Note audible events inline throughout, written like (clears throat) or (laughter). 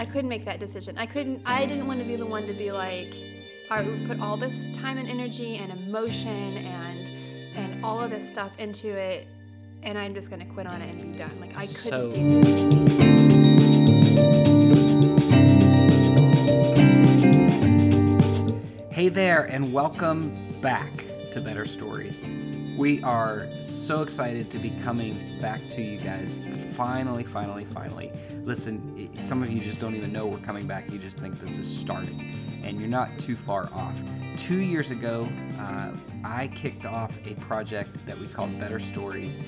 I couldn't make that decision. I couldn't. I didn't want to be the one to be like, all right, we've put all this time and energy and emotion and and all of this stuff into it, and I'm just gonna quit on it and be done. Like I couldn't So- do. That. Hey there, and welcome back to Better Stories. We are so excited to be coming back to you guys. Finally, finally, finally. Listen, some of you just don't even know we're coming back. You just think this is starting, and you're not too far off. Two years ago, uh, I kicked off a project that we called Better Stories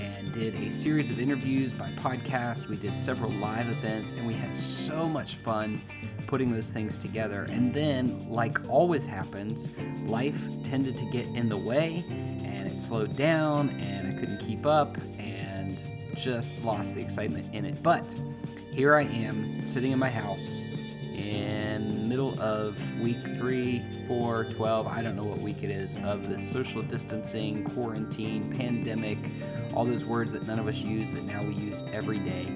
and did a series of interviews by podcast. We did several live events, and we had so much fun putting those things together. And then, like always happens, life tended to get in the way, and it slowed down, and I couldn't keep up, and just lost the excitement in it. But here I am, sitting in my house in middle of week three, four, 12, I don't know what week it is, of the social distancing, quarantine, pandemic, all those words that none of us use that now we use every day.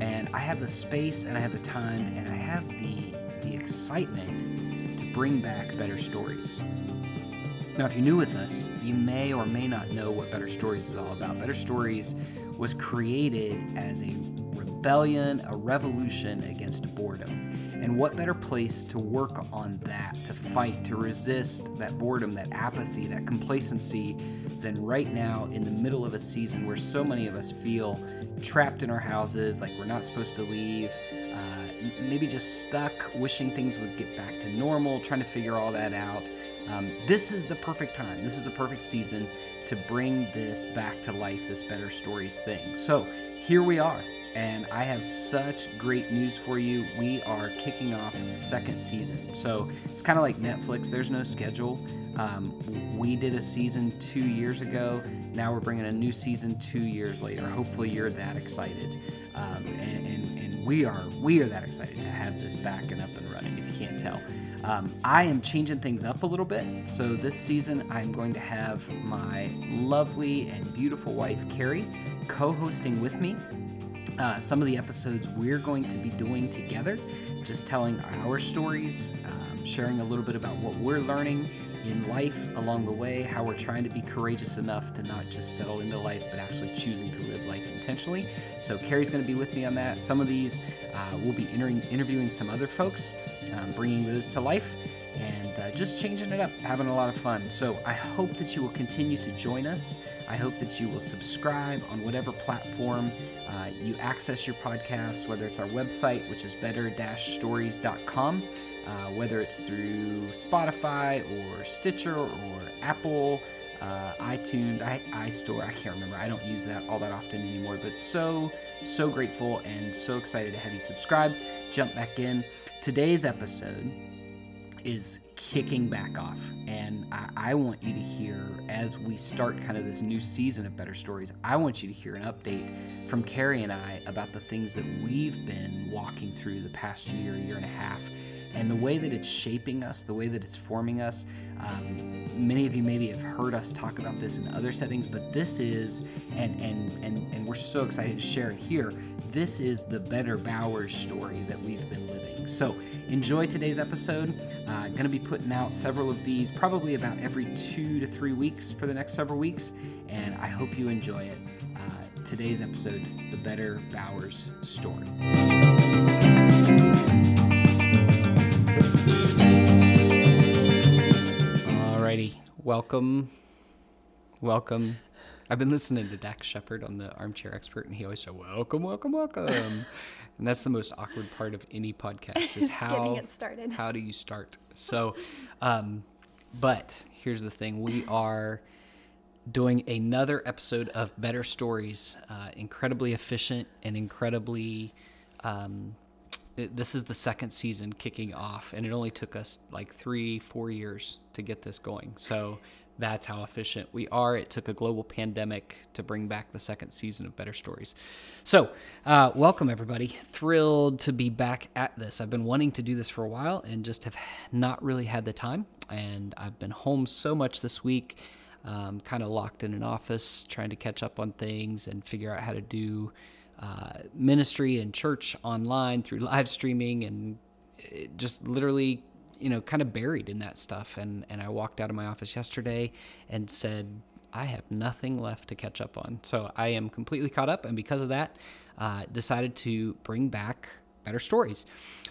And I have the space and I have the time and I have the, the excitement to bring back better stories. Now, if you're new with us, you may or may not know what Better Stories is all about. Better Stories was created as a rebellion, a revolution against boredom. And what better place to work on that, to fight, to resist that boredom, that apathy, that complacency, than right now in the middle of a season where so many of us feel trapped in our houses, like we're not supposed to leave, uh, maybe just stuck, wishing things would get back to normal, trying to figure all that out. Um, this is the perfect time. This is the perfect season to bring this back to life, this Better Stories thing. So here we are. And I have such great news for you. We are kicking off the second season. So it's kind of like Netflix, there's no schedule. Um, we did a season two years ago. Now we're bringing a new season two years later. Hopefully, you're that excited. Um, and, and, and we are we are that excited to have this back and up and running, if you can't tell. Um, I am changing things up a little bit. So this season, I'm going to have my lovely and beautiful wife, Carrie, co hosting with me. Uh, some of the episodes we're going to be doing together, just telling our stories, um, sharing a little bit about what we're learning in life along the way, how we're trying to be courageous enough to not just settle into life, but actually choosing to live life intentionally. So, Carrie's going to be with me on that. Some of these uh, we'll be interviewing some other folks, um, bringing those to life and uh, just changing it up, having a lot of fun. So I hope that you will continue to join us. I hope that you will subscribe on whatever platform uh, you access your podcast, whether it's our website, which is better-stories.com, uh, whether it's through Spotify or Stitcher or Apple. Uh, iTunes, I, iStore, I can't remember. I don't use that all that often anymore, but so, so grateful and so excited to have you subscribe. Jump back in. Today's episode is kicking back off. And I, I want you to hear, as we start kind of this new season of Better Stories, I want you to hear an update from Carrie and I about the things that we've been walking through the past year, year and a half. And the way that it's shaping us, the way that it's forming us. Um, many of you maybe have heard us talk about this in other settings, but this is, and and and and we're so excited to share it here. This is the Better Bowers story that we've been living. So enjoy today's episode. I'm uh, going to be putting out several of these, probably about every two to three weeks for the next several weeks, and I hope you enjoy it. Uh, today's episode, the Better Bowers story. Alrighty, welcome, welcome. I've been listening to Dax Shepard on the Armchair Expert, and he always said, "Welcome, welcome, welcome," (laughs) and that's the most awkward part of any podcast (laughs) is how getting it started. how do you start? So, um, but here's the thing: we are doing another episode of Better Stories, uh, incredibly efficient and incredibly. Um, it- this is the second season kicking off, and it only took us like three, four years to get this going. So that's how efficient we are. It took a global pandemic to bring back the second season of Better Stories. So, uh, welcome everybody. Thrilled to be back at this. I've been wanting to do this for a while and just have not really had the time. And I've been home so much this week, um, kind of locked in an office, trying to catch up on things and figure out how to do uh, ministry and church online through (laughs) live streaming and just literally you know kind of buried in that stuff and and I walked out of my office yesterday and said I have nothing left to catch up on so I am completely caught up and because of that uh, decided to bring back better stories.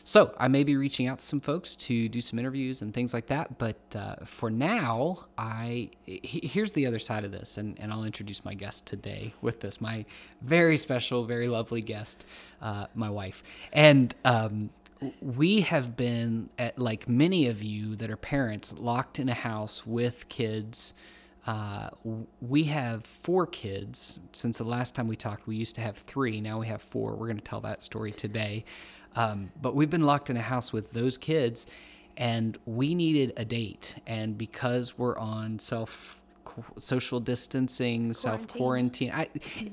So I may be reaching out to some folks to do some interviews and things like that. But uh, for now, I here's the other side of this, and, and I'll introduce my guest today with this. My very special, very lovely guest, uh, my wife, and. Um, we have been at, like many of you that are parents locked in a house with kids uh, we have four kids. Since the last time we talked, we used to have three. Now we have four. We're going to tell that story today. Um, but we've been locked in a house with those kids, and we needed a date. And because we're on self social distancing, self quarantine,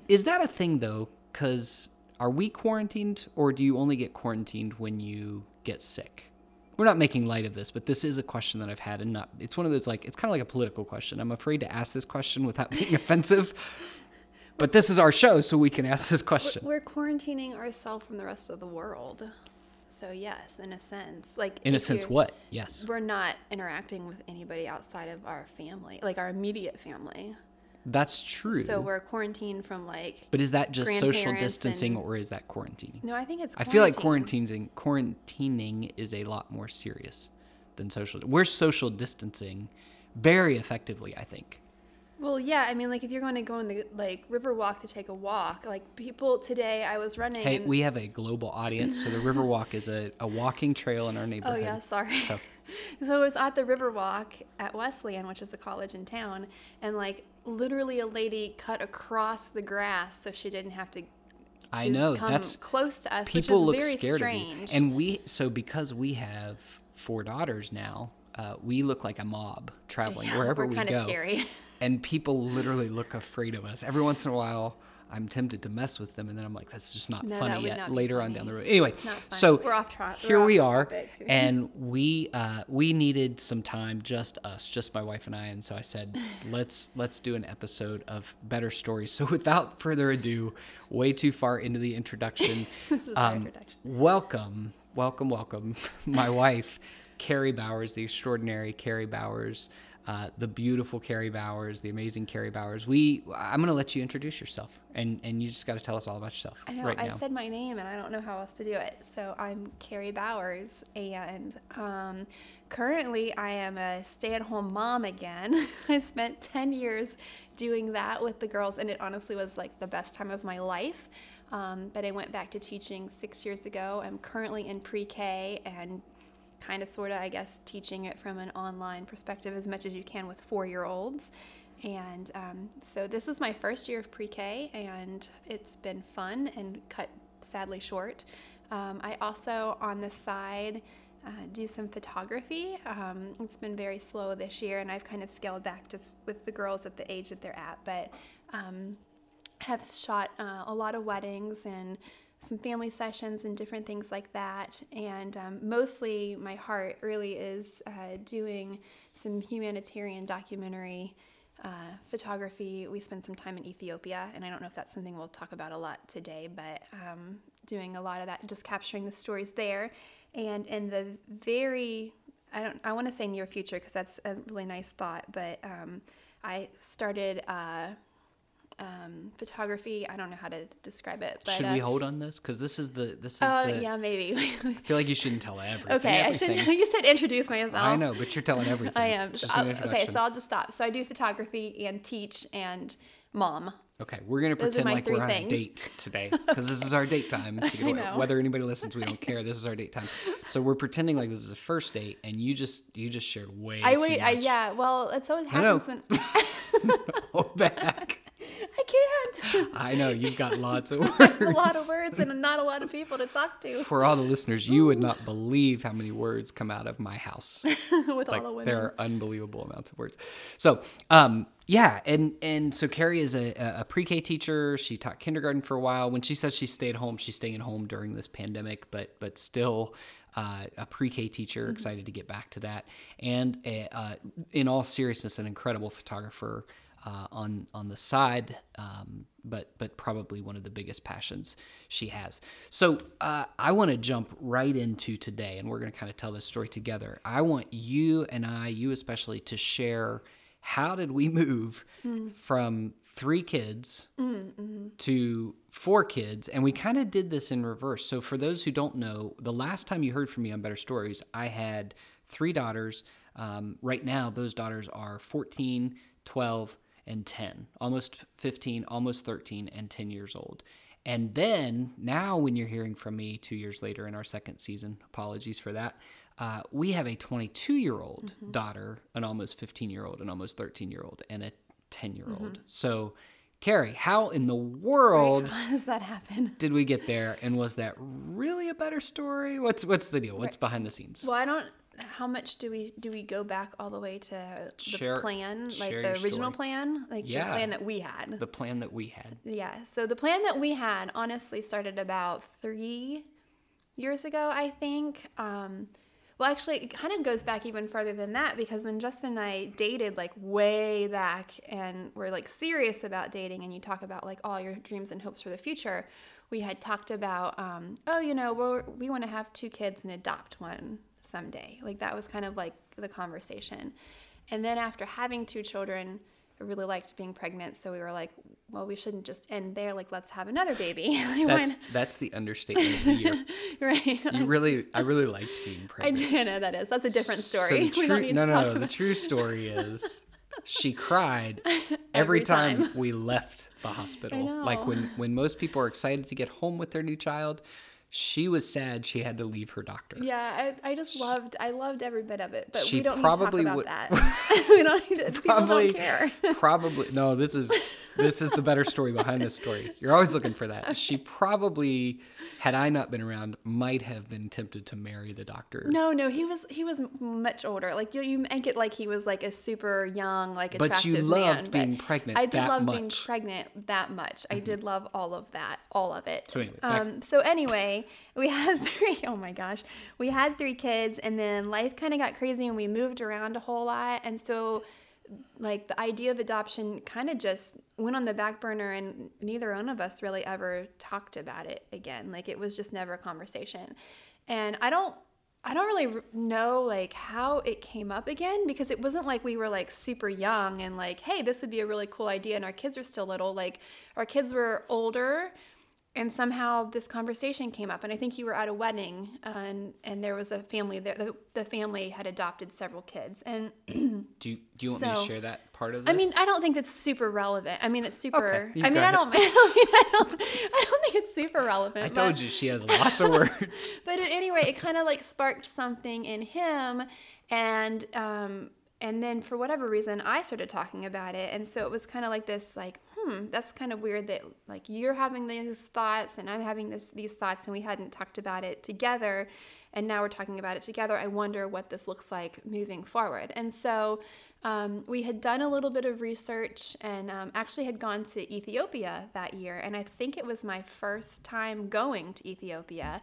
is that a thing though? Because are we quarantined, or do you only get quarantined when you get sick? we're not making light of this, but this is a question that I've had, and not it's one of those like it's kind of like a political question. I'm afraid to ask this question without (laughs) being offensive, but this is our show, so we can ask this question. We're quarantining ourselves from the rest of the world, so yes, in a sense, like in a sense, what? Yes, we're not interacting with anybody outside of our family, like our immediate family. That's true. So we're quarantined from like. But is that just social distancing, and, or is that quarantining? No, I think it's. I feel like quarantining quarantining is a lot more serious than social. We're social distancing very effectively, I think. Well, yeah, I mean, like if you're going to go on the like river walk to take a walk, like people today, I was running. Hey, we have a global audience, so the river walk is a, a walking trail in our (laughs) oh, neighborhood. Oh yeah, sorry. So. (laughs) so I was at the Riverwalk at Wesleyan, which is a college in town, and like literally a lady cut across the grass so she didn't have to. I know that's close to us. People look scared strange. of you, and we so because we have four daughters now, uh, we look like a mob traveling yeah, wherever we go. Scary. (laughs) and people literally look afraid of us. Every once in a while, I'm tempted to mess with them, and then I'm like, that's just not no, funny yet. Not later funny. on down the road. Anyway, so we're off track. Here we're we are, (laughs) and we uh, we needed some time, just us, just my wife and I, and so I said, let's let's do an episode of better stories. So (laughs) without further ado, way too far into the introduction, (laughs) um, introduction. welcome, welcome, welcome, my wife, Carrie Bowers, the extraordinary Carrie Bowers uh, the beautiful Carrie Bowers, the amazing Carrie Bowers. We, I'm going to let you introduce yourself, and and you just got to tell us all about yourself. I know. Right I now. said my name, and I don't know how else to do it. So I'm Carrie Bowers, and um, currently I am a stay-at-home mom again. (laughs) I spent 10 years doing that with the girls, and it honestly was like the best time of my life. Um, but I went back to teaching six years ago. I'm currently in pre-K and kind of sort of, I guess, teaching it from an online perspective as much as you can with four year olds. And um, so this was my first year of pre K, and it's been fun and cut sadly short. Um, I also, on the side, uh, do some photography. Um, it's been very slow this year, and I've kind of scaled back just with the girls at the age that they're at, but um, have shot uh, a lot of weddings and some family sessions and different things like that. And um, mostly my heart really is uh, doing some humanitarian documentary uh, photography. We spent some time in Ethiopia, and I don't know if that's something we'll talk about a lot today, but um, doing a lot of that, just capturing the stories there. And in the very, I don't, I want to say near future because that's a really nice thought, but um, I started. Uh, um, photography. I don't know how to describe it. But, should uh, we hold on this? Because this is the this is uh, the. yeah, maybe. (laughs) I feel like you shouldn't tell everything. Okay, everything. I should. You said introduce myself. I know, but you're telling (laughs) everything. I am. okay, so I'll just stop. So I do photography and teach and mom. Okay, we're gonna Those pretend like we're things. on a date today because this is our date time. (laughs) Whether anybody listens, we don't care. This is our date time. So we're pretending like this is a first date, and you just you just shared way. I wait. I, yeah. Well, it's always happens when. Hold back. I can't. (laughs) I know you've got lots of (laughs) words. a lot of words and not a lot of people to talk to. For all the listeners, you would not believe how many words come out of my house. (laughs) With like, all the women, there are unbelievable amounts of words. So, um, yeah, and and so Carrie is a, a pre-K teacher. She taught kindergarten for a while. When she says she stayed home, she's staying home during this pandemic, but but still. Uh, a pre-K teacher, mm-hmm. excited to get back to that, and a, uh, in all seriousness, an incredible photographer uh, on on the side, um, but but probably one of the biggest passions she has. So uh, I want to jump right into today, and we're going to kind of tell this story together. I want you and I, you especially, to share how did we (laughs) move from three kids to four kids and we kind of did this in reverse so for those who don't know the last time you heard from me on better stories i had three daughters um, right now those daughters are 14 12 and 10 almost 15 almost 13 and 10 years old. And then now when you're hearing from me two years later in our second season apologies for that uh, we have a 22 year old daughter an almost 15 year old an almost 13 year old and a 10 year old so carrie how in the world How does that happen? did we get there and was that really a better story what's what's the deal what's behind the scenes Well, I don't. How much do we do we go back all the way to the Share- plan, like the original story. plan, like Yeah. the plan that we had? the plan that we had Yeah. So the plan that we had honestly started about three years ago, I think. Um, well, actually, it kind of goes back even further than that because when Justin and I dated, like way back, and we're like serious about dating, and you talk about like all your dreams and hopes for the future, we had talked about, um, oh, you know, we're, we want to have two kids and adopt one someday. Like that was kind of like the conversation. And then after having two children, really liked being pregnant, so we were like, well, we shouldn't just end there. Like, let's have another baby. (laughs) Like, that's that's the understatement of the year (laughs) right. you really i really liked being pregnant. I do know that is. That's a different So story. (laughs) we true- don't need no, to no, no. The true story is she cried every, Every time. time. we left the hospital. Like when when most people are excited to get home with their new child, she was sad she had to leave her doctor. Yeah, I, I just loved I loved every bit of it, but She we don't probably need to talk about that. (laughs) (laughs) we don't need to, people Probably, don't care. (laughs) probably no. This is this is the better story behind this story. You're always looking for that. She probably, had I not been around, might have been tempted to marry the doctor. No, no, he was he was much older. Like you, you make it like he was like a super young, like But attractive you loved man, but being pregnant I did love being much. Mm-hmm. pregnant that much. I did love all of that, all of it. So anyway, um, so anyway, we (laughs) had three. Oh my gosh, we had three kids, and then life kind of got crazy, and we moved around a whole lot, and so like the idea of adoption kind of just went on the back burner and neither one of us really ever talked about it again. Like it was just never a conversation. And i don't i don't really know like how it came up again because it wasn't like we were like super young and like hey this would be a really cool idea and our kids are still little. Like our kids were older and somehow this conversation came up and i think you were at a wedding and and there was a family there the, the family had adopted several kids and (clears throat) Do you, do you want me to share that part of this? I mean, I don't think it's super relevant. I mean, it's super. you I mean, (laughs) I don't, I don't. I don't. I don't think it's super relevant. I but, told you she has lots of words. (laughs) But at any rate, it kind of like sparked something in him, and um, and then for whatever reason, I started talking about it, and so it was kind of like this, like, hmm, that's kind of weird that like you're having these thoughts and I'm having this these thoughts, and we hadn't talked about it together. And now we're talking about it together. I wonder what this looks like moving forward. And so um, we had done a little bit of research and um, actually had gone to Ethiopia that year. And I think it was my first time going to Ethiopia.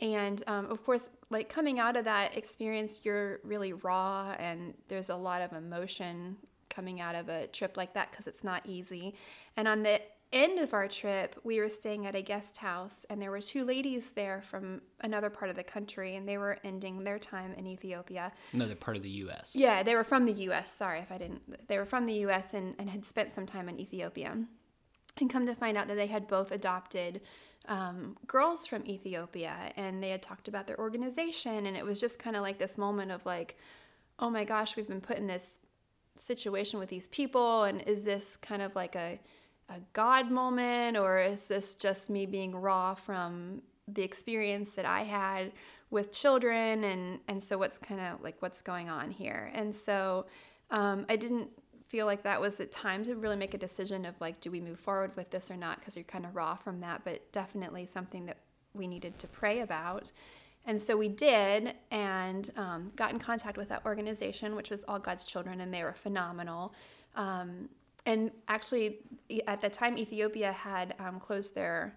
And um, of course, like coming out of that experience, you're really raw and there's a lot of emotion coming out of a trip like that because it's not easy. And on the end of our trip, we were staying at a guest house and there were two ladies there from another part of the country and they were ending their time in Ethiopia. Another part of the U.S. Yeah, they were from the U.S. Sorry if I didn't. They were from the U.S. and, and had spent some time in Ethiopia. And come to find out that they had both adopted um, girls from Ethiopia and they had talked about their organization. And it was just kind of like this moment of like, oh my gosh, we've been put in this situation with these people. And is this kind of like a, a God moment or is this just me being raw from the experience that I had with children? And and so what's kind of like what's going on here? And so um, I didn't feel like that was the time to really make a decision of like do we move forward with this or not? Because you're kind of raw from that but definitely something that we needed to pray about and so we did and um, got in contact with that organization which was all god's children and they were phenomenal um, and actually at the time ethiopia had um, closed their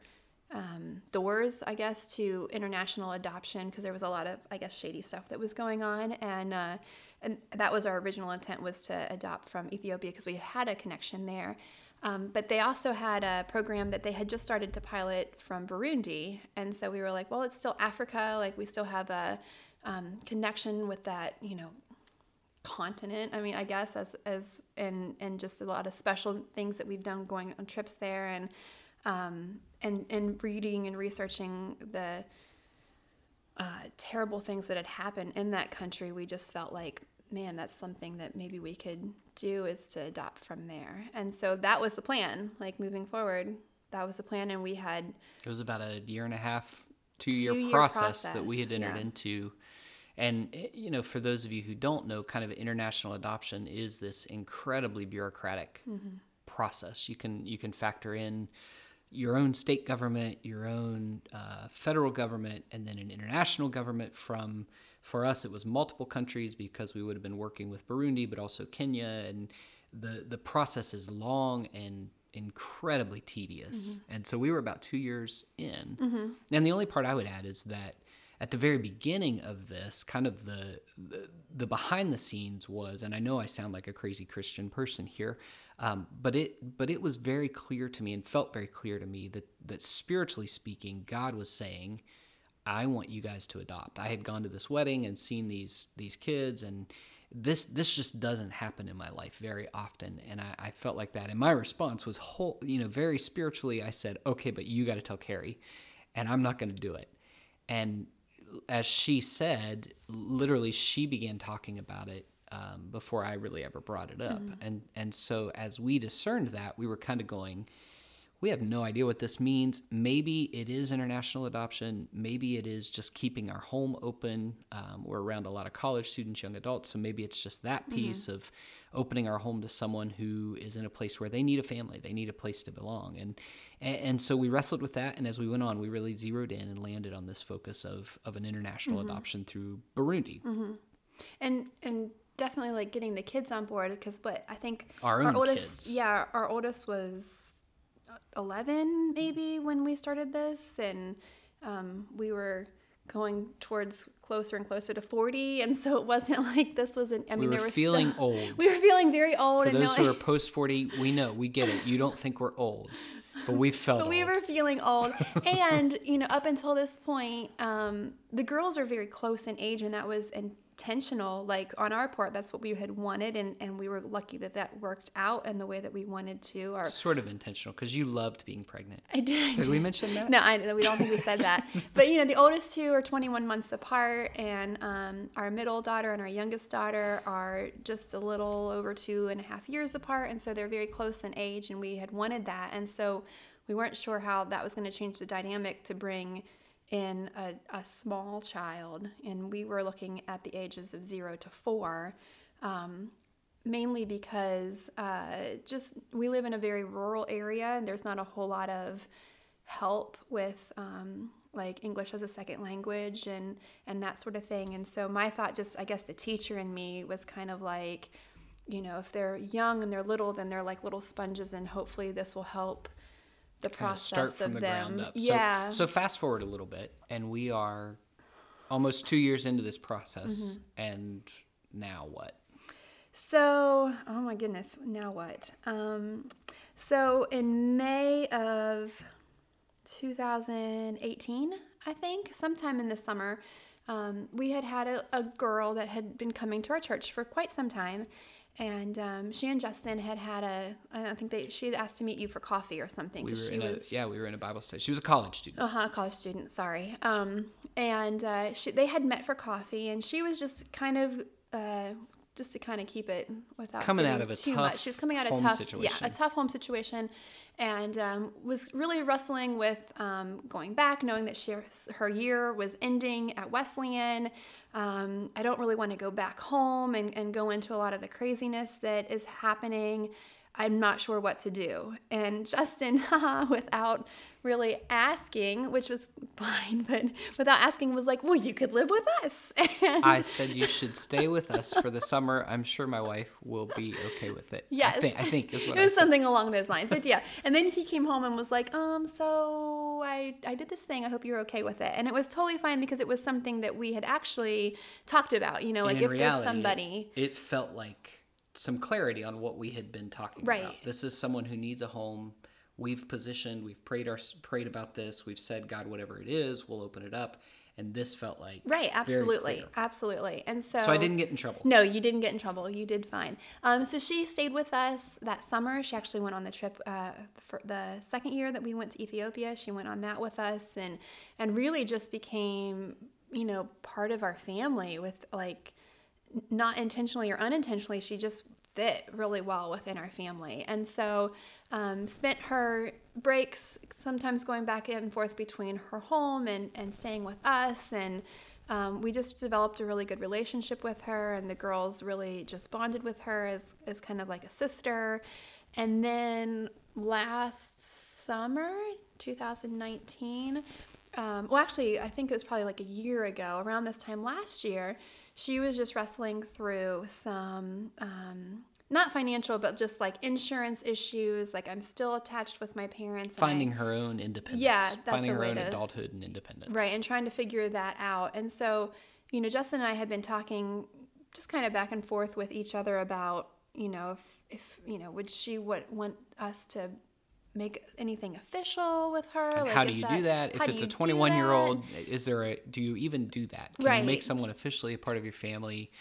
um, doors, I guess, to international adoption because there was a lot of, I guess, shady stuff that was going on. And uh, and that was our original intent was to adopt from Ethiopia because we had a connection there. Um, but they also had a program that they had just started to pilot from Burundi, and so we were like, well, it's still Africa. Like we still have a um, connection with that, you know, continent. I mean, I guess as as and and just a lot of special things that we've done going on trips there, and um, and and reading and researching the uh, terrible things that had happened in that country. We just felt like, man, that's something that maybe we could do is to adopt from there. And so that was the plan. Like moving forward, that was the plan, and we had It was about a year and a half, two year Two-year process, that we had entered yeah. into. And, eh, you know, for those of you who don't know, kind of international adoption is this incredibly bureaucratic Mm-hmm. process. You can, you can factor in your own state government, your own uh, federal government, and then an international government from, for us, it was multiple countries because we would have been working with Burundi, but also Kenya. And the, the process is long and incredibly tedious. And so we were about two years in. And the only part I would add is that at the very beginning of this, kind of the, the the behind the scenes was, and I know I sound like a crazy Christian person here, um, but it but it was very clear to me and felt very clear to me that that spiritually speaking, God was saying, I want you guys to adopt. I had gone to this wedding and seen these these kids and this this just doesn't happen in my life very often and I, I felt like that. And my response was whole you know very spiritually I said okay but you got to tell Carrie and I'm not going to do it. And as she said literally she began talking about it um, before I really ever brought it up. And and so as we discerned that we were kind of going we have no idea what this means. Maybe it is international adoption. Maybe it is just keeping our home open. Um, we're around a lot of college students, young adults, so maybe it's just that mm-hmm. piece of opening our home to someone who is in a place where they need a family, they need a place to belong, and and, so we wrestled with that. And as we went on, we really zeroed in and landed on this focus of of an international mm-hmm. adoption through Burundi. Mm-hmm. and and definitely like getting the kids on board because what I think Our own oldest kids. yeah our oldest was 11 maybe when we started this and um, we were going towards closer and closer to 40 and so it wasn't (laughs) like this was an I mean We there were was feeling so, old. (laughs) we were feeling very old For and those who are post forty, we know, we get it. You don't think we're old, but we (laughs) felt But we old. were feeling old. and, you know, up until this point, um, the girls are very close in age, and that was intentional. Like on our part, that's what we had wanted, and, and we were lucky that that worked out in the way that we wanted to. Our, sort of intentional because you loved being pregnant. I did. Did we mention that? No, I, we don't think we said that. (laughs) But you know, the oldest two are 21 months apart, and um, our middle daughter and our youngest daughter are just a little over two and a half years apart, and so they're very close in age. And we had wanted that, and so we weren't sure how that was going to change the dynamic to bring in a, a small child, and we were looking at the ages of zero to four. Um, mainly because uh, just we live in a very rural area and there's not a whole lot of help with um, like English as a second language and and that sort of thing. And so my thought, just I guess the teacher in me was kind of like, you know, if they're young and they're little, then they're like little sponges, and hopefully this will help the process start from of the them. ground up. Yeah. So, so fast forward a little bit, and we are almost two years into this process, Mm-hmm. and now what? So, oh my goodness, now what? Um, so in May of 2018, I think, sometime in the summer, um, we had had a, a girl that had been coming to our church for quite some time. And um, she and Justin had had a, I think they, she had asked to meet you for coffee or something. We were she in a was, yeah, we were in a Bible study. She was a college student. uh huh, college student. Sorry. Um, and uh, she, they had met for coffee, and she was just kind of, uh, just to kind of keep it without Coming out of a too tough much. She was coming out of tough, situation. yeah, a tough home situation, and um, was really wrestling with um, going back, knowing that she, her year was ending at Wesleyan. Um, I don't really want to go back home and, and go into a lot of the craziness that is happening. I'm not sure what to do. And (laughs) Justin, (laughs) without really asking, which was (laughs) fine, but without asking, was like, Well, you could live with us. (laughs) And I said you should stay with us for the summer. I'm sure my wife will be okay with it. Yes. I think, I think is (laughs) what it I was something along those lines. But yeah. And then he came home and was like, um, so I, I did this thing. I hope you're okay with it. And it was totally fine because it was something that we had actually talked about. You know, like if in there's somebody. It, it felt like some clarity on what we had been talking Right. about. This is someone who needs a home. We've positioned, we've prayed our prayed about this. We've said, God, whatever it is, we'll open it up. And this felt like Right, absolutely. Absolutely. And so So I didn't get in trouble. No, you didn't get in trouble. You did fine. Um, so she stayed with us that summer. She actually went on the trip uh, for the second year that we went to Ethiopia. She went on that with us, and and really just became you know part of our family with like not intentionally or unintentionally. She just fit really well within our family, and so um, spent her breaks sometimes going back and forth between her home and and staying with us and um, we just developed a really good relationship with her, and the girls really just bonded with her as, as kind of like a sister. And then last summer, 2019, um, well, actually, I think it was probably like a year ago, around this time last year, she was just wrestling through some. Um, not financial, but just like insurance issues. Like I'm still attached with my parents. and I- Finding her own independence. Yeah, that's finding her own to- adulthood and independence. Right, and trying to figure that out. And so, you know, Justin and I had been talking just kind of back and forth with each other about, you know, if, if you know, would she would want us to make anything official with her? Like, how do you do that? If it's a 21 year old, is there a, do you even do that? Can you make someone officially a part of your family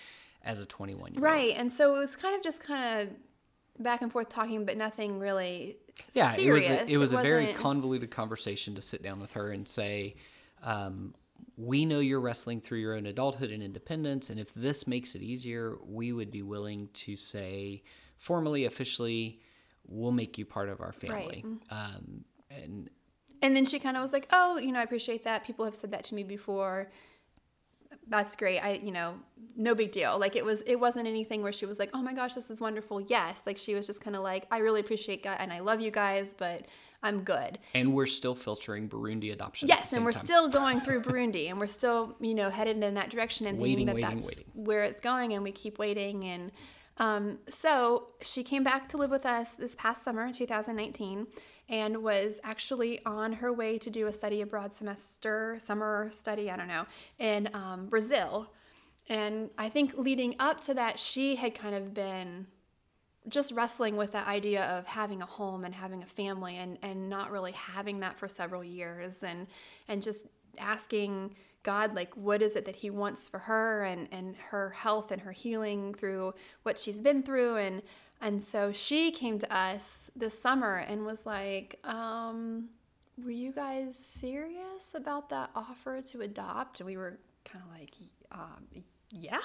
as a 21 year old? Right, and so it was kind of just kind of back and forth talking, but nothing really Yeah, serious. it was a, it was a very convoluted conversation to sit down with her and say, um, we know you're wrestling through your own adulthood and independence, and if this makes it easier, we would be willing to say formally, officially, we'll make you part of our family. Um, and And then she kind of was like, "Oh, you know, I appreciate that. People have said that to me before. That's great. I, you know, no big deal. Like it was, it wasn't anything where she was like, "Oh my gosh, this is wonderful." Yes, like she was just kind of like, "I really appreciate God and I love you guys, but I'm good." and we're still filtering Burundi adoption. Yes, and we're time. still going through (laughs) Burundi, and we're still, you know, headed in that direction and Waiting, thinking that waiting, that's waiting. where it's going, and we keep waiting. And um, so she came back to live with us this past summer, 2019, and was actually on her way to do a study abroad semester, summer study, I don't know, in um, Brazil. And I think leading up to that, she had kind of been just wrestling with the idea of having a home and having a family and, and not really having that for several years and and just asking God like what is it that he wants for her and, and her health and her healing through what she's been through and and so she came to us this summer and was like um were you guys serious about that offer to adopt? And we were kind of like um, yeah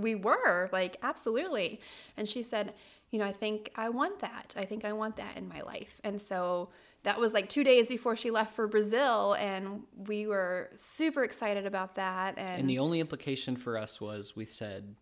we were like absolutely. And she said you know i think i want that. I think i want that in my life. And so that was like two days before she left for brazil and we were super excited about that and, And the only implication for us was we said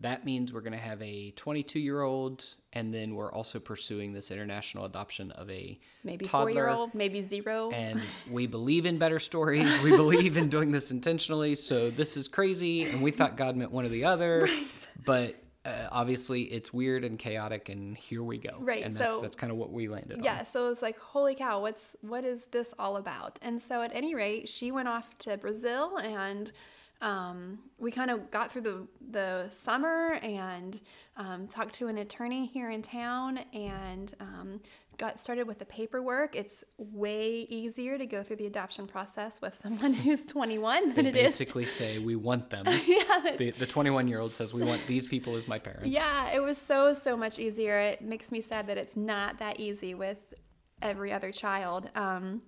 that means we're going to have a 22 year old, and then we're also pursuing this international adoption of a maybe four year old maybe zero And we believe in better stories. We believe in doing this intentionally. So this is crazy. And we thought God meant one or the other. (laughs) But uh, obviously, it's weird and chaotic. And here we go. Right, And that's, so- that's kind of what we landed on. yeah so it's like holy cow what's what is this all about and so at any rate she went off to brazil and um, we kind of got through the the summer and um, talked to an attorney here in town and um, got started with the paperwork it's way easier to go through the adoption process with someone (laughs) who's 21 than They it is basically say we want them. (laughs) yeah The, the 21 year old says we want these people as my parents. (laughs) Yeah, it was so, so much easier. It makes me sad that it's not that easy with every other child. Um,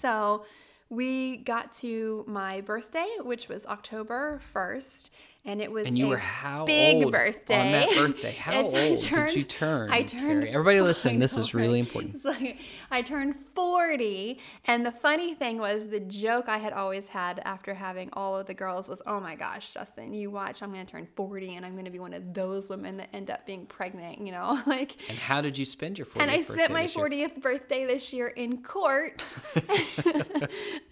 so we got to my birthday, which was October 1st, and it was And you a were how big old birthday. on that birthday? (laughs) How old I did turned- you turn? I turned. Carrie? Everybody listen. this is really important. (laughs) It's like I turned 40, and the funny thing was the joke I had always had after having all of the girls was, "Oh my gosh, Justin, you watch, I'm going to turn 40, and I'm going to be one of those women that end up being pregnant." You know, (laughs) like. And how did you spend your 40th And I spent my 40th birthday this year in court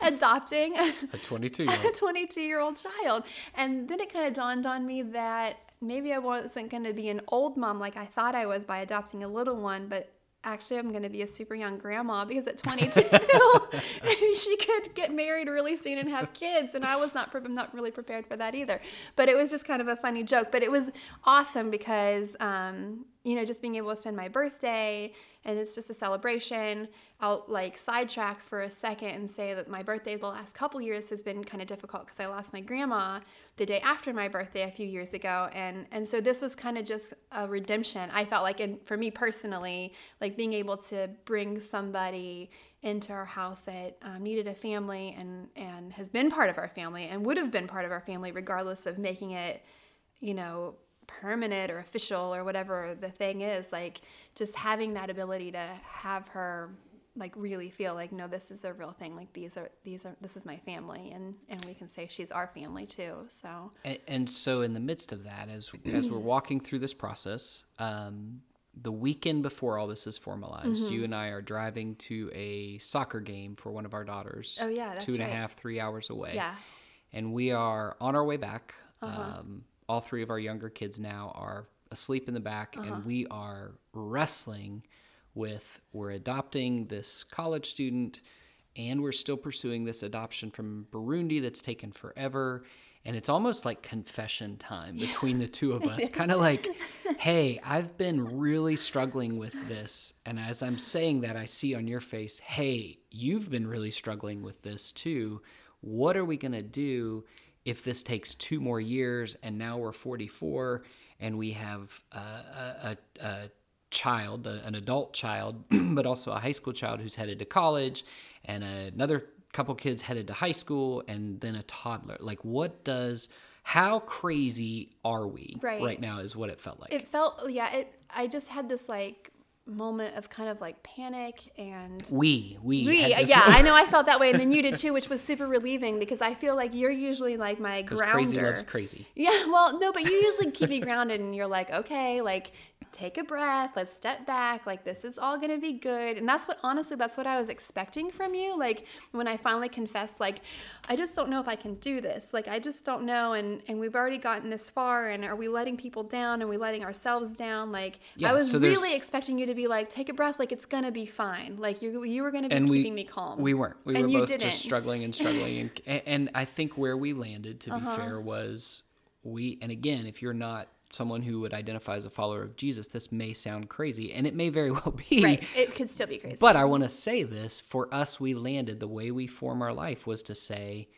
adopting A 22 a 22 year old child. And then it kind of dawned on me that maybe I wasn't going to be an old mom like I thought I was by adopting a little one, but actually I'm going to be a super young grandma because at 22 (laughs) (laughs) she could get married really soon and have kids and I was not I'm not really prepared for that either. But it was just kind of a funny joke, but it was awesome because um, you know, just being able to spend my birthday and it's just a celebration. I'll like sidetrack for a second and say that my birthday the last couple years has been kind of difficult because I lost my grandma the day after my birthday a few years ago and and so this was kind of just a redemption. I felt like and for me personally, like being able to bring somebody into our house that um, needed a family and and has been part of our family and would have been part of our family regardless of making it, you know, permanent or official or whatever the thing is like just having that ability to have her like really feel like no this is a real thing like these are these are this is my family and and we can say she's our family too so and, and so in the midst of that as as we're (clears throat) walking through this process um the weekend before all this is formalized, mm-hmm. you and I are driving to a soccer game for one of our daughters. Oh yeah, that's two and right. a half, three hours away. Yeah, and we are on our way back. Uh-huh. Um, all three of our younger kids now are asleep in the back, Uh-huh. and we are wrestling with we're adopting this college student, and we're still pursuing this adoption from Burundi that's taken forever. And it's almost like confession time between the two of us. (laughs) kind of like, (laughs) hey, I've been really struggling with this. And as I'm saying that, I see on your face, hey, you've been really struggling with this too. What are we going to do if this takes two more years and now we're 44 and we have a, a, a child, a, an adult child, (clears throat) but also a high school child who's headed to college and another couple kids headed to high school and then a toddler. Like, what does, how crazy are we Right. right now is what it felt like. it felt yeah it i just had this like moment of kind of like panic and we, we, we yeah moment- i know i felt that way and then you did (laughs) too which was super relieving because i feel like you're usually like my grounder crazy loves crazy. Yeah, well, no, but you usually keep me (laughs) grounded and you're like, okay, like take a breath, let's step back, like this is all gonna be good. And that's what honestly, that's what I was expecting from you. Like when I finally confessed, like, I just don't know if I can do this. Like I just don't know and and we've already gotten this far and are we letting people down? Are we letting ourselves down? Like Yeah, I was so really expecting you to be like, take a breath, like it's gonna be fine. Like you you were gonna be and we, keeping me calm. We weren't. We And were both didn't. just struggling and struggling. and, and I think where we landed, to be Uh-huh. fair, was we. And again, if you're not someone who would identify as a follower of Jesus, this may sound crazy, and it may very (laughs) well be. right. It could still be crazy. But I want to say this for us, we landed the way we form our life was to say,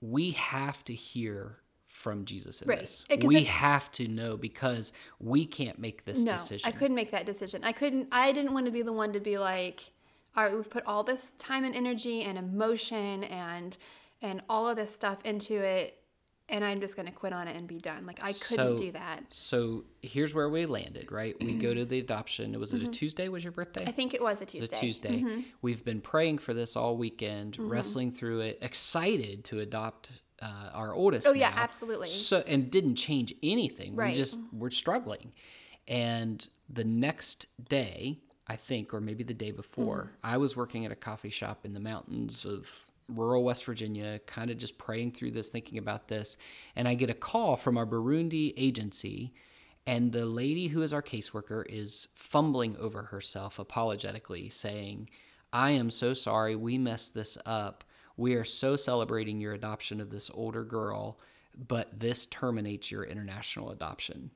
we have to hear from Jesus in Right. this. We it- have to know because we can't make this no, decision. I couldn't make that decision. I couldn't. I didn't want to be the one to be like, all right, we've put all this time and energy and emotion and and all of this stuff into it, and I'm just going to quit on it and be done. Like I couldn't So- do that. So here's where we landed, right? We go to the adoption. Was it a Tuesday? Was your birthday? Mm-hmm. I think it was a Tuesday. Mm-hmm. Tuesday. We've been praying for this all weekend, wrestling through it, excited to adopt uh, our oldest. Oh, yeah, absolutely. So and didn't change anything. Right. We just we're struggling. And the next day, I think, or maybe the day before, Mm-hmm. I was working at a coffee shop in the mountains of rural West Virginia, kind of just praying through this, thinking about this, and I get a call from our Burundi agency. And the lady who is our caseworker is fumbling over herself apologetically, saying, I am so sorry. We messed this up. We are so celebrating your adoption of this older girl, but this terminates your international adoption.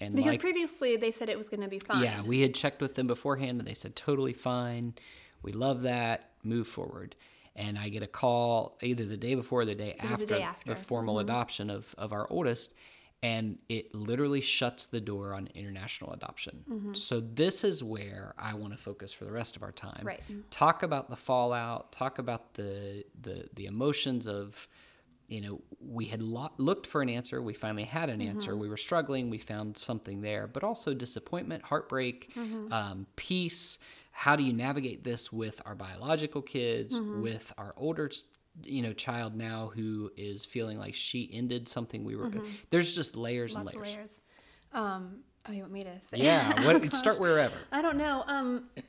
And Because like, previously they said it was going to be fine. yeah, we had checked with them beforehand and they said totally fine. We love that. Move forward. And I get a call either the day before or the day, after, the day after. Mm-hmm. formal adoption of, of our oldest. And it literally shuts the door on international adoption. Mm-hmm. So, this is where I want to focus for the rest of our time. Right. Talk about the fallout, talk about the, the, the emotions of, you know, we had lo- looked for an answer. We finally had an answer. We were struggling. We found something there, but also disappointment, heartbreak, um, peace. How do you navigate this with our biological kids, with our older, you know, child now who is feeling like she ended something we were. There's just layers Lots and of layers. layers. Um, oh, you want me to say? (laughs) Yeah. Oh, What, gosh. start wherever. I don't know. Um, (clears throat)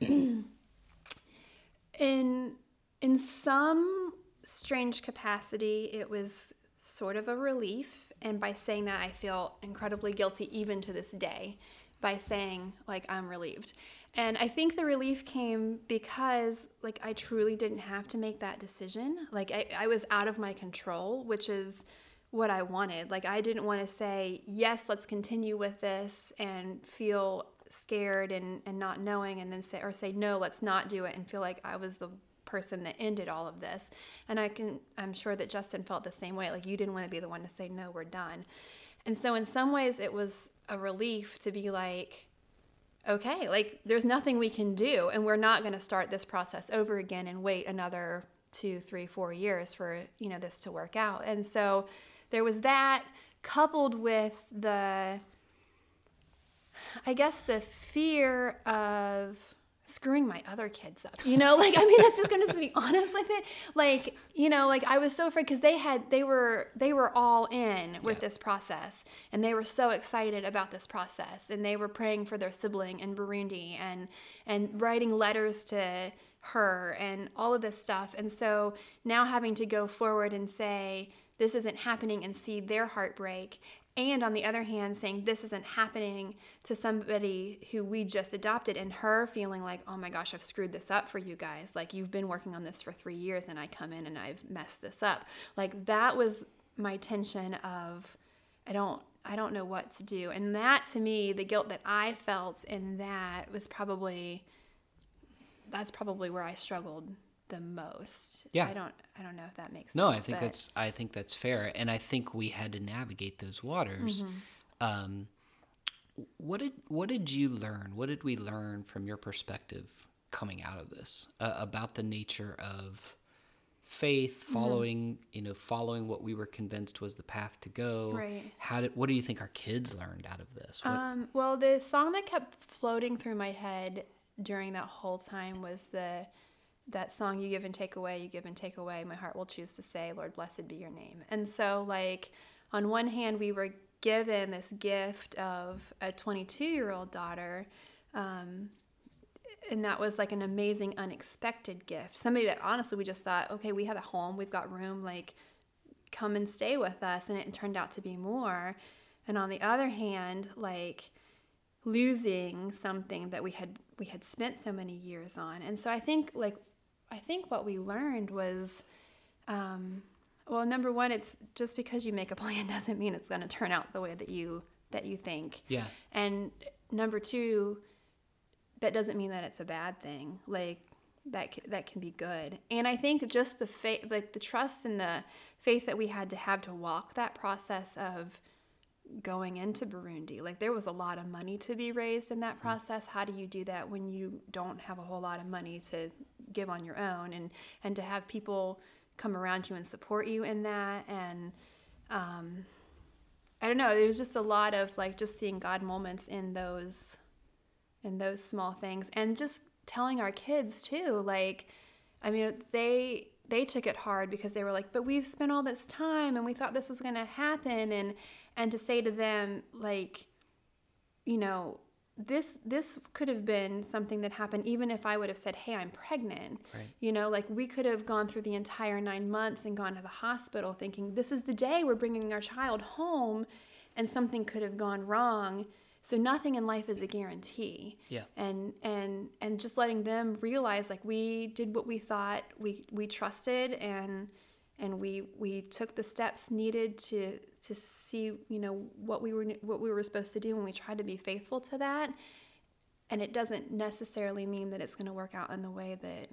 in in some strange capacity, it was sort of a relief, and by saying that, I feel incredibly guilty even to this day. By saying like I'm relieved, And I think the relief came because, like, I truly didn't have to make that decision. Like, I, I was out of my control, which is what I wanted. Like, I didn't want to say, yes, let's continue with this and feel scared and, and not knowing, and then say, or say, no, let's not do it and feel like I was the person that ended all of this. And I can, I'm sure that Justin felt the same way. Like, you didn't want to be the one to say, no, we're done. And so, in some ways, it was a relief to be like, okay, like there's nothing we can do, and we're not going to start this process over again and wait another two, three, four years for you know this to work out. And so there was that coupled with the, I guess the fear of screwing my other kids up. You know, like I mean, that's just going to be (laughs) honest with it. Like you know, like I was so afraid because they had they were they were all in with yeah. this process, and they were so excited about this process, and they were praying for their sibling in Burundi, and and writing letters to her, and all of this stuff. And so now having to go forward and say this isn't happening and see their heartbreak and on the other hand saying this isn't happening to somebody who we just adopted and her feeling like oh my gosh i've screwed this up for you guys. Like you've been working on this for three years and i come in and i've messed this up. Like that was my tension of i don't i don't know what to do. And that to me the guilt that i felt in that was probably that's probably where i struggled the most. Yeah. I don't I don't know if that makes no, sense. No, I think that's I think that's fair. And I think we had to navigate those waters. Mm-hmm. Um, what did what did you learn? What did we learn from your perspective coming out of this uh, about the nature of faith, mm-hmm. following mm-hmm. you know following what we were convinced was the path to go? Right. How did what do you think our kids learned out of this? What, um, well, the song that kept floating through my head during that whole time was the that song you give and take away you give and take away my heart will choose to say lord blessed be your name. And so like on one hand we were given this gift of a 22 year old daughter um, and that was like an amazing unexpected gift. Somebody that honestly we just thought okay we have a home we've got room like come and stay with us and it turned out to be more. And on the other hand like losing something that we had we had spent so many years on. And so i think like I think what we learned was, um, well, number one, it's just because you make a plan (laughs) doesn't mean it's going to turn out the way that you that you think. Yeah. And number two, that doesn't mean that it's a bad thing. Like that that can be good. And I think just the faith, like the trust and the faith that we had to have to walk that process of going into Burundi. Like there was a lot of money to be raised in that mm. process. How do you do that when you don't have a whole lot of money to give on your own and and to have people come around you and support you in that. And um, I don't know, there was just a lot of like just seeing God moments in those in those small things and just telling our kids too like I mean they they took it hard because they were like but we've spent all this time and we thought this was going to happen and and to say to them like you know this this could have been something that happened even if I would have said, "Hey, I'm pregnant." Right. You know, like we could have gone through the entire 9 months and gone to the hospital thinking, "This is the day we're bringing our child home," and something could have gone wrong. So nothing in life is a guarantee. Yeah. And and and just letting them realize like we did what we thought we we trusted and and we we took the steps needed to to see you know what we were what we were supposed to do and we tried to be faithful to that. And it doesn't necessarily mean that it's going to work out in the way that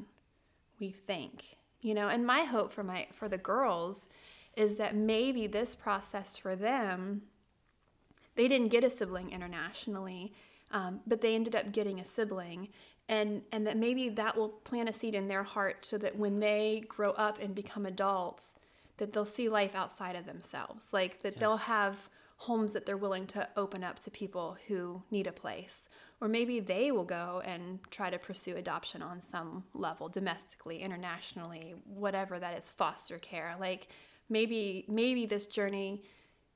we think you know? And my hope for my for the girls is that maybe this process for them they didn't get a sibling internationally um, but they ended up getting a sibling and and that maybe that will plant a seed in their heart so that when they grow up and become adults that they'll see life outside of themselves. Like that yeah. they'll have homes that they're willing to open up to people who need a place. Or maybe they will go and try to pursue adoption on some level domestically internationally whatever that is foster care. Like maybe maybe this journey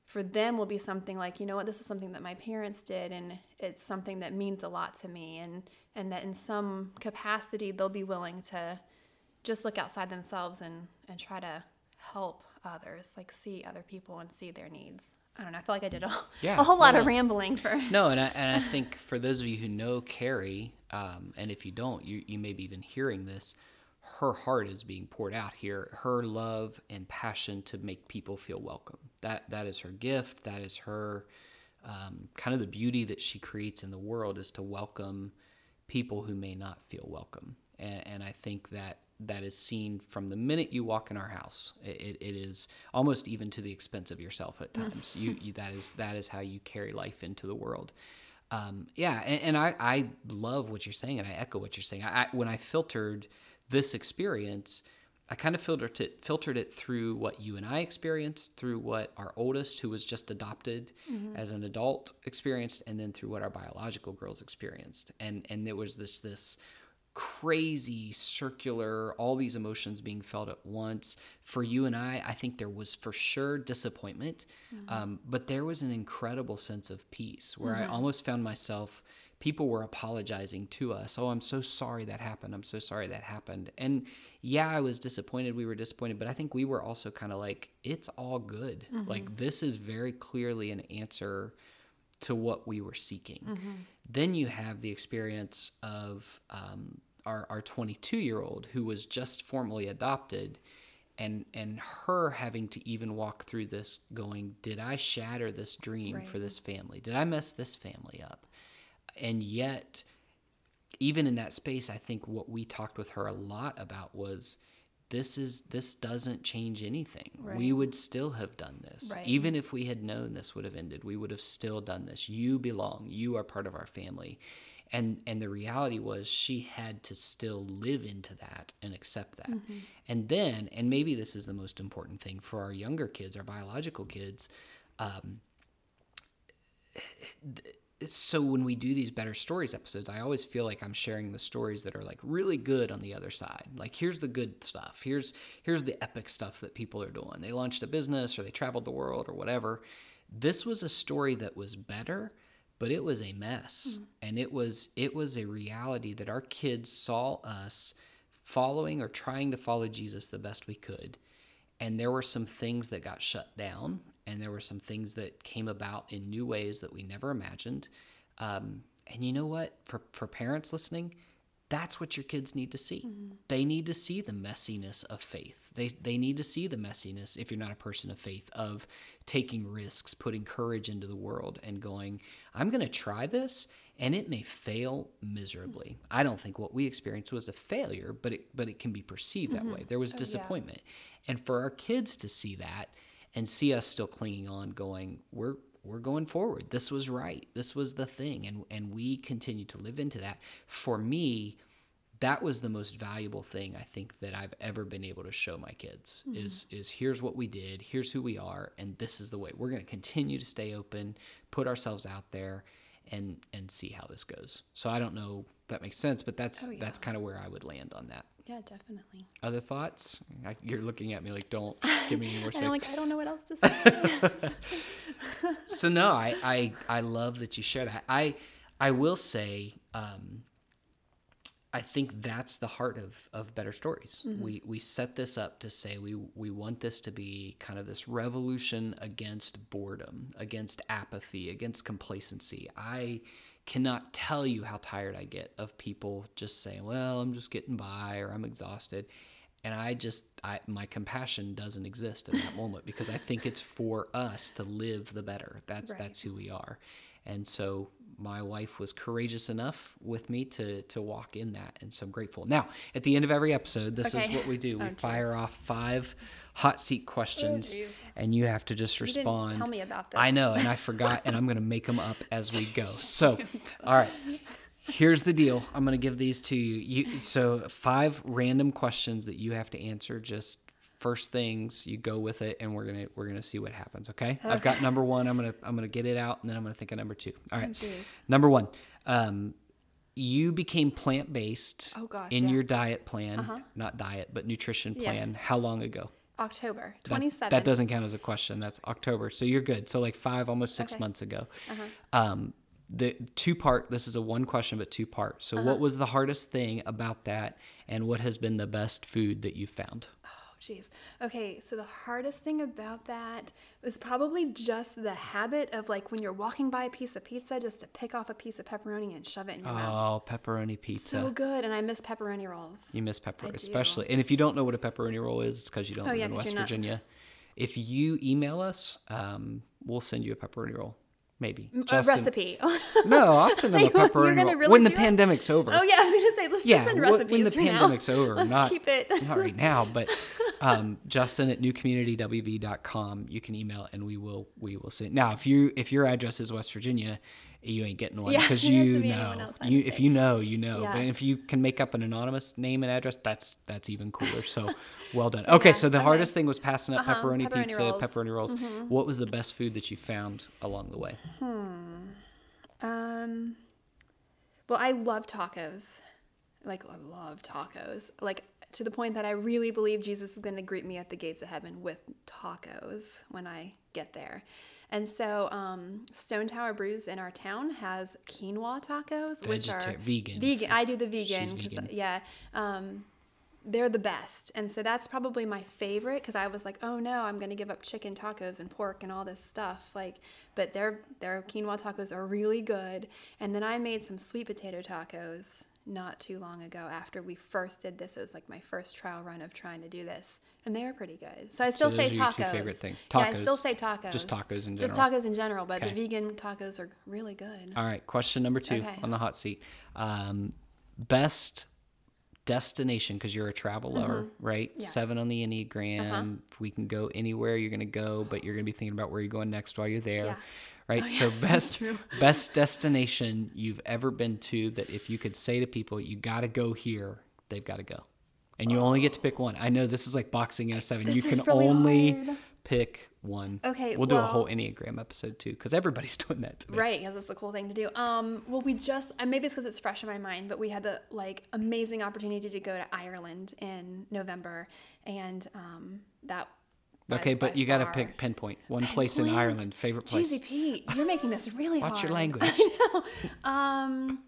for them will be something like you know what? This is something that my parents did and it's something that means a lot to me and and that in some capacity they'll be willing to just look outside themselves and and try to help others like see other people and see their needs I don't know. I feel like I did a, Yeah, (laughs) a whole lot of rambling for. No, and I, and I think for those of you who know Carrie, um, and if you don't, you, you may be even hearing this, her heart is being poured out here. Her love and passion to make people feel welcome. That that is her gift. That is her um, kind of the beauty that she creates in the world is to welcome people who may not feel welcome. And, and I think that that is seen from the minute you walk in our house. It, it is almost even to the expense of yourself at times. you, you that is that is how you carry life into the world. Um, yeah, and, and I, I love what you're saying, and I echo what you're saying. I, I, when I filtered this experience, I kind of filtered it, filtered it through what you and I experienced, through what our oldest, who was just adopted mm-hmm. as an adult, experienced, and then through what our biological girls experienced. And and there was this this crazy circular all these emotions being felt at once. For you and i i think there was for sure disappointment mm-hmm. um, but there was an incredible sense of peace where i mm-hmm. almost found myself people were apologizing to us. Oh i'm so sorry that happened. I'm so sorry that happened. And yeah i was disappointed. We were disappointed but i think we were also kind of like it's all good. Like this is very clearly an answer to what we were seeking. Then you have the experience of um, our our 22 year old who was just formally adopted, and and her having to even walk through this, going, did I shatter this dream for this family? Did I mess this family up? And yet, even in that space, I think what we talked with her a lot about was. This is this doesn't change anything. We would still have done this. Right. Even if we had known this would have ended, we would have still done this. You belong. You are part of our family. And and the reality was she had to still live into that and accept that. Mm-hmm. And then, and maybe this is the most important thing for our younger kids, our biological kids, um, so when we do these better stories episodes i always feel like i'm sharing the stories that are like really good on the other side. Like here's the good stuff. Here's here's the epic stuff that people are doing. They launched a business or they traveled the world or whatever. This was a story that was better but it was a mess. Mm-hmm. And it was it was a reality that our kids saw us following or trying to follow jesus the best we could. And there were some things that got shut down and there were some things that came about in new ways that we never imagined. Um, and you know what? For, for parents listening that's what your kids need to see. Mm-hmm. They need to see the messiness of faith. They, they need to see the messiness if you're not a person of faith of taking risks putting courage into the world and going i'm going to try this and it may fail miserably. Mm-hmm. I don't think what we experienced was a failure but it but it can be perceived that mm-hmm. way. There was oh, disappointment. And for our kids to see that and see us still clinging on going we're we're going forward this was right this was the thing and and we continue to live into that for me that was the most valuable thing I think that I've ever been able to show my kids mm-hmm. is is here's what we did, here's who we are, and this is the way. We're going to continue to stay open, put ourselves out there and and see how this goes. So I don't know if that makes sense, but that's Oh, yeah. that's kind of where I would land on that. Yeah, definitely. Other thoughts? I, you're looking at me like don't give me any more (laughs) space. I'm like, I don't know what else to say. (laughs) so no, I, I I love that you share that. I I will say, um, I think that's the heart of of better stories. We we set this up to say we we want this to be kind of this revolution against boredom, against apathy, against complacency. I cannot tell you how tired I get of people just saying, "Well, I'm just getting by," or "I'm exhausted." and I just I my compassion doesn't exist in that moment because I think it's for us to live the better. That's Right. that's who we are. And so my wife was courageous enough with me to to walk in that and so I'm grateful. Now, at the end of every episode, this is what we do. (laughs) Oh, we Oh, fire off five hot seat questions jeez. and you have to just respond. tell me about this. I know, and I forgot, and I'm going to make them up as we go. So, (laughs) all right. Here's the deal. I'm going to give these to you. you. So, five random questions that you have to answer. Just first things, you go with it, and we're gonna we're gonna see what happens. Okay. I've got number one. I'm gonna I'm gonna get it out, and then I'm gonna think of number two. All right. jeez. number one. Um, you became plant based Oh, gosh, in yeah. your diet plan, not diet, but nutrition Yeah. plan. How long ago? October That- 27. That, doesn't count as a question. That's October. So you're good. So like five, almost six Okay. months ago. Um, the two part. This is a one question, but two part. So what was the hardest thing about that, and what has been the best food that you found? Oh, jeez. Okay, so the hardest thing about that was probably just the habit of like when you're walking by a piece of pizza, just to pick off a piece of pepperoni and shove it in your mouth. Oh, pepperoni pizza. So good, and I miss pepperoni rolls. You miss pepperoni, especially. And if you don't know what a pepperoni roll is, it's because you don't Oh, live yeah, in West you're not- Virginia. If you email us, um, we'll send you a pepperoni roll. Maybe. A Justin- recipe. (laughs) No, I'll send them a pepperoni roll really when the pandemic's over. Oh yeah, I was gonna say let's yeah, just send recipes when the for now. pandemic's over, Let's not keep it. not right (laughs) now, but um, Justin at newcommunitywv.com. You can email and we will we will send. Now, if you if your address is West Virginia, you ain't getting one because (laughs) has you know. You if you know, you know. Yeah. But if you can make up an anonymous name and address, that's that's even cooler. So (laughs) well done. okay, yeah, so the okay. hardest thing was passing up Uh-huh, pepperoni, pepperoni pizza, rolls. pepperoni rolls. What was the best food that you found along the way? hmm. Um, well, I love tacos. Like, I love tacos. Like, to the point that I really believe Jesus is going to greet me at the gates of heaven with tacos when I get there. And so, um, Stone Tower Brews in our town has quinoa tacos, which are vegan. Vegan. I do the vegan. Vegan. Yeah. Um, they're the best. And so that's probably my favorite because I was like, oh no, I'm going to give up chicken tacos and pork and all this stuff. Like, but their their quinoa tacos are really good. And then I made some sweet potato tacos not too long ago after we first did this. It was like my first trial run of trying to do this. And they were pretty good. So I still those say are your tacos. two favorite things. Yeah, I still say tacos. Just tacos in general. Just tacos in general, but Okay. the vegan tacos are really good. All right, question number two Okay. on the hot seat. Um, best destination because you're a travel lover, right? Mm-hmm. Yes. Uh-huh. Seven on the Enneagram. We can go anywhere you're going to go, but you're going to be thinking about where you're going next while you're there. Yeah. Right. Oh, so (laughs) best best destination you've ever been to that if you could say to people you got to go here, they've got to go. And you only get to pick one. I know this is like boxing in a seven. you can really only hard. pick one. Okay, We'll do a whole Enneagram episode too because everybody's (laughs) doing that today. Right, because it's the cool thing to do. Um, well, we just and maybe it's because it's fresh in my mind, but we had the like amazing opportunity to go to Ireland in November, and um, that. Okay, but you got to pick pinpoint one place in Ireland, favorite place. Jeezy Pete, you're making this really hard. Watch your language. (laughs) I know. Um.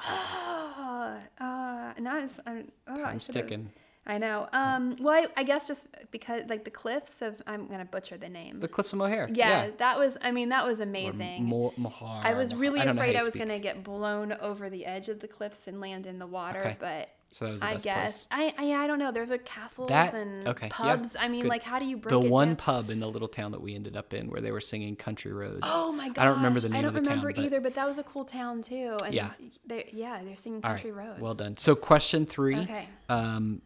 Oh, (sighs) uh, now it's, I'm, oh, Time's should've- ticking. I know. Um. Well, I, I guess just because like the cliffs of I'm gonna butcher the name. The Cliffs of Moher. yeah, that was. I mean, that was amazing. Mo- Mohar. I was really don't know how afraid I was speak. to get blown over the edge of the cliffs and land in the water, Okay. but So that was the I best guess place. I, I yeah, I don't know. There's like castles That and okay. pubs. I mean, good. like how do you break the it one down? pub in the little town that we ended up in where they were singing country roads? Oh my god! I don't remember the name I don't of the remember town. but- either, but that was a cool town too. And Yeah. they yeah, they're singing All country right, roads. well done. So question three. Okay. Um,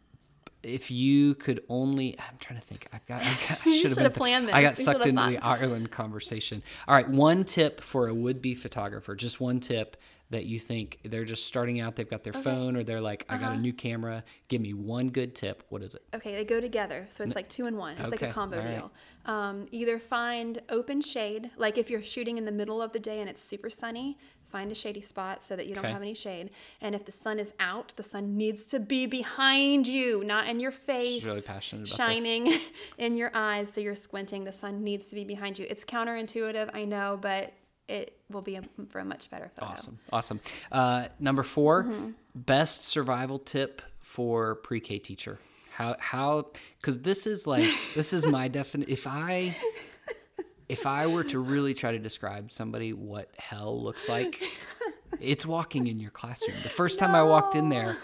if you could only, I'm trying to think. I've got. I, got, (laughs) I You should have should've been. planned I got this. You sucked should've into the thought. Ireland conversation. All right, one tip for a would-be photographer. Just one tip that you think they're just starting out. They've got their phone, or they're like, I Uh-huh. got a new camera. Give me one good tip. What is it? Okay, they go together, so it's like two in one. It's like a combo right. deal. Um, either find open shade, like if you're shooting in the middle of the day and it's super sunny, find a shady spot so that you don't Okay. have any shade. And if the sun is out, the sun needs to be behind you, not in your face. really passionate about this. shining (laughs) in your eyes, so you're squinting. The sun needs to be behind you. It's counterintuitive, I know, but it will be a, for a much better photo. Awesome, awesome. Uh, number 4 Mm-hmm. best survival tip for pre-K teacher. How how because this is like (laughs) this is my definition. If I if I were to really try to describe somebody what hell looks like, (laughs) it's walking in your classroom. The first time I walked in there,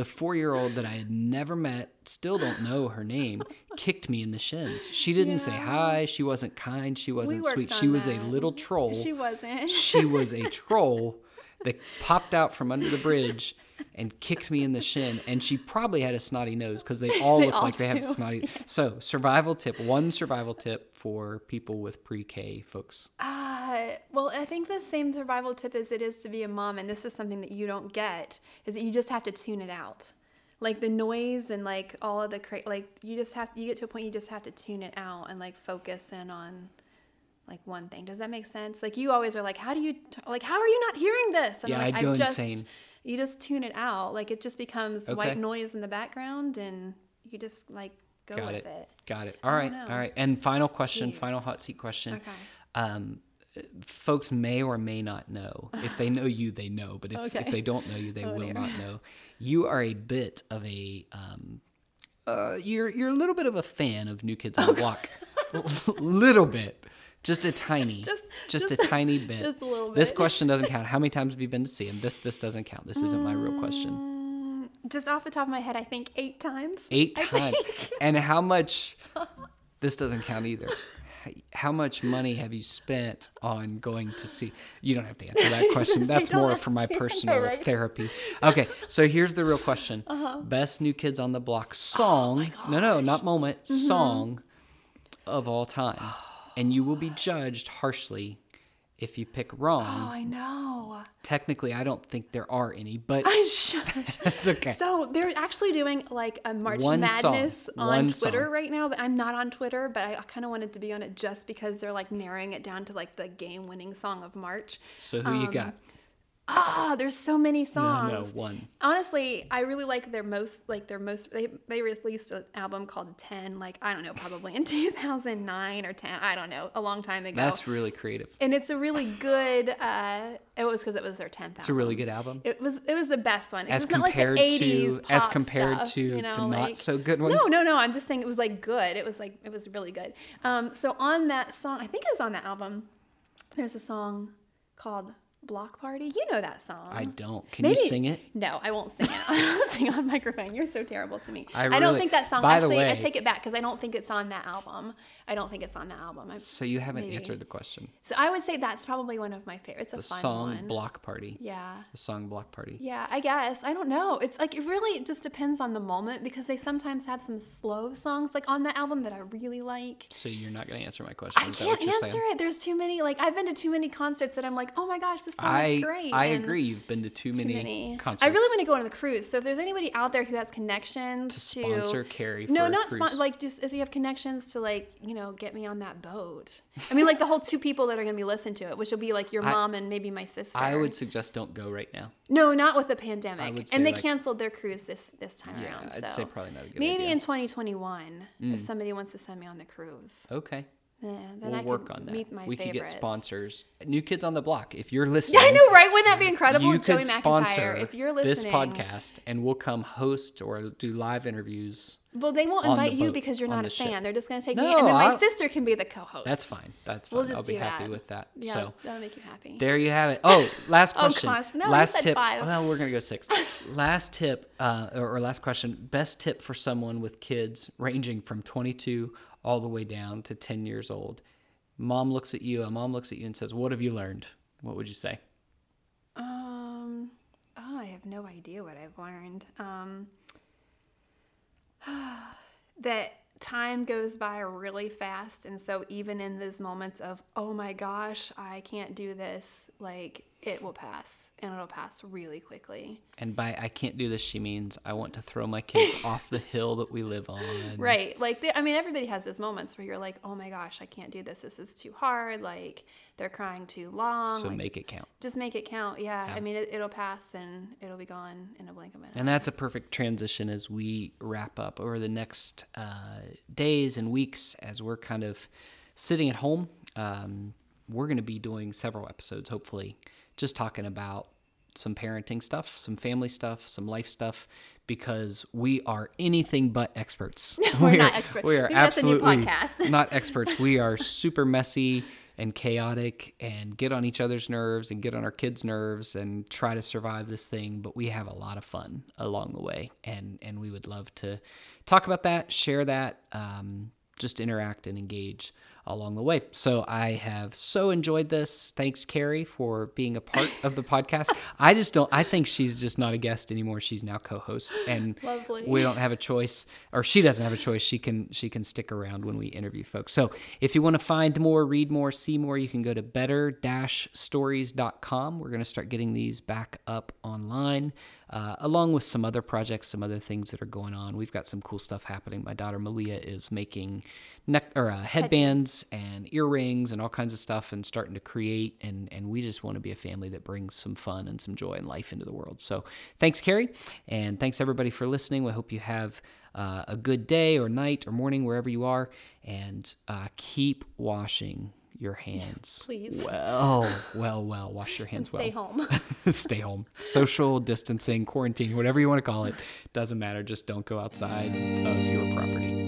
the four year old that I had never met, still don't know her name, kicked me in the shins. She didn't say hi. She wasn't kind. She wasn't sweet. She was a little troll She wasn't. she was a (laughs) troll that popped out from under the bridge and kicked me in the shin. And she probably had a snotty nose because (laughs) they all They look all like they have do. snotty. (laughs) So, survival tip one survival tip for people with pre K folks. Uh, well, I think the same survival tip as it is to be a mom, and this is something that you don't get, is that you just have to tune it out. Like the noise and like all of the cra- like you just have you get to a point you just have to tune it out and like focus in on like one thing. Does that make sense? Like you always are like, how do you t- like how are you not hearing this? And Yeah, like, I'd go just, insane. You just tune it out. Like it just becomes Okay. white noise in the background, and you just like go Got with it. it. Got it. All right. know. All right. And final question, Jeez. final hot seat question. Okay. Um, folks may or may not know. If they know you, they know. But if, if they don't know you, they Oh, will dear. not know. You are a bit of a um, uh, you're you're a little bit of a fan of New Kids on the Block, (laughs) little bit, just a tiny, (laughs) Just- just, just a a- tiny (laughs) bit. just a little This question doesn't (laughs) count. How many times have you been to see him? This this doesn't count. This isn't my real question. Mm, Just off the top of my head, I think eight times. Eight I times. think. And how much? This doesn't count either. How much money have you spent on going to see? You don't have to answer that question. That's more for my personal right? therapy. Okay, so here's the real question: Uh-huh. Best New Kids on the Oh Block song? no, no, not moment. Mm-hmm. Song of all time, (gasps) (sighs) (sighs) and you will be judged harshly if you pick wrong. Oh. I know. Technically, I don't think there are any, but I (laughs) should. that's okay. So they're actually doing like a March One song. Madness on One Twitter song. right now. But I'm not on Twitter, but I kind of wanted to be on it just because they're like narrowing it down to like the game-winning song of March. So who you um, got? Ah, there's so many songs. no, one. Honestly, I really like their most like their most they they released an album called 10 like I don't know, probably in (laughs) 2009 or 10, I don't know, a long time ago. That's really creative. and it's a really good uh it was cuz it was their 10th It's a really good album. It was it was the best one. As was not like the compared 80s to as compared stuff, to you know, the not so good ones. No, no, no. I'm just saying it was like good. It was like it was really good. Um, so on that song, I think it was on that album. There's a song called Block Party. You know that song. I don't. Can Maybe- you sing it? No, I won't sing it. (laughs) I won't sing on microphone. You're so terrible to me. I I, don't think that song. by the Actually, I take it back because I don't think it's on that album. I don't think it's on the album. I, So you haven't Maybe. answered the question. so I would say that's probably one of my favorites. The song one. Block Party. Yeah. The song Block Party. Yeah, I guess. I don't know. It's like it really just depends on the moment because they sometimes have some slow songs like on the album that I really like. So you're not going to answer my question. I Is can't answer saying? it. There's too many. Like I've been to too many concerts that I'm like, oh my gosh, this song I is great. I and agree. You've been to too, Too many, many. concerts. I really want to go on the cruise. So if there's anybody out there who has connections to sponsor Carrie no, not spon- like just if you have connections to like you know get me on that boat. I mean like the whole two people that are gonna be listening to it, which will be like your I- mom and maybe my sister. I would suggest don't go right now. No, not with the pandemic. and they like- canceled their cruise this this time Yeah, around. I'd so say probably not a good maybe idea. Mm. in 2021 if somebody wants to send me on the cruise. Okay. Yeah, then We'll I work on that. meet my we could get sponsors. New Kids on the Block. If you're listening, (laughs) Yeah, I know, right? Wouldn't that be incredible? you Joey could McIntyre, sponsor if you're this podcast, and we'll come host or do live interviews. Well, they won't invite you boat, because you're not a ship. fan. They're just going to take No, me, and then my I'll- sister can be the co-host. That's fine. That's fine. We'll just I'll be happy that. with that. Yeah, So that'll make you happy. There you have it. Oh, (laughs) last Oh, question. gosh. No, last said tip. five. Well, we're gonna go six. (laughs) last tip, uh, or, or last question. Best tip for someone with kids ranging from 22 all the way down to 10 years old. Mom looks at you. A mom looks at you and says, "What have you learned?" What would you say? Um, oh, I have no idea what I've learned. Um, (sighs) that time goes by really fast, and so even in those moments of oh my gosh, I can't do this, like it will pass, and it'll pass really quickly. And by I can't do this, she means I want to throw my kids (laughs) off the hill that we live on. Right. Like, they, I mean, everybody has those moments where you're like, oh my gosh, I can't do this. This is too hard. Like, they're crying too long. So like, make it count. just make it count. Yeah. Yeah. I mean, it, it'll pass and it'll be gone in a blink of an eye. And that's a perfect transition as we wrap up over the next uh, days and weeks as we're kind of sitting at home. Um, we're going to be doing several episodes, hopefully, just talking about some parenting stuff, some family stuff, some life stuff, because we are anything but experts. (laughs) We're We not experts. We are Maybe that's a new absolutely (laughs) not experts. We are super messy and chaotic and get on each other's nerves and get on our kids' nerves and try to survive this thing. But we have a lot of fun along the way, and and we would love to talk about that, share that, um, just interact and engage along the way. So I have so enjoyed this. Thanks, Carrie, for being a part of the podcast. (laughs) I just don't. I think she's just not a guest anymore. She's now co-host, and Lovely. we don't have a choice or she doesn't have a choice she can she can stick around when we interview folks so if you want to find more read more see more you can go to better-stories.com we're going to start getting these back up online uh, along with some other projects some other things that are going on. We've got some cool stuff happening. My daughter malia is making neck or uh, headbands and earrings and all kinds of stuff and starting to create and and we just want to be a family that brings some fun and some joy and life into the world. So thanks carrie and thanks everybody for listening. We hope you have uh, a good day or night or morning wherever you are and uh, keep washing your (laughs) hands. Please. Well, well, well. Wash your hands Stay well. Stay home. (laughs) Stay home. Social distancing, quarantine, whatever you want to call it, doesn't matter. Just don't go outside of your property.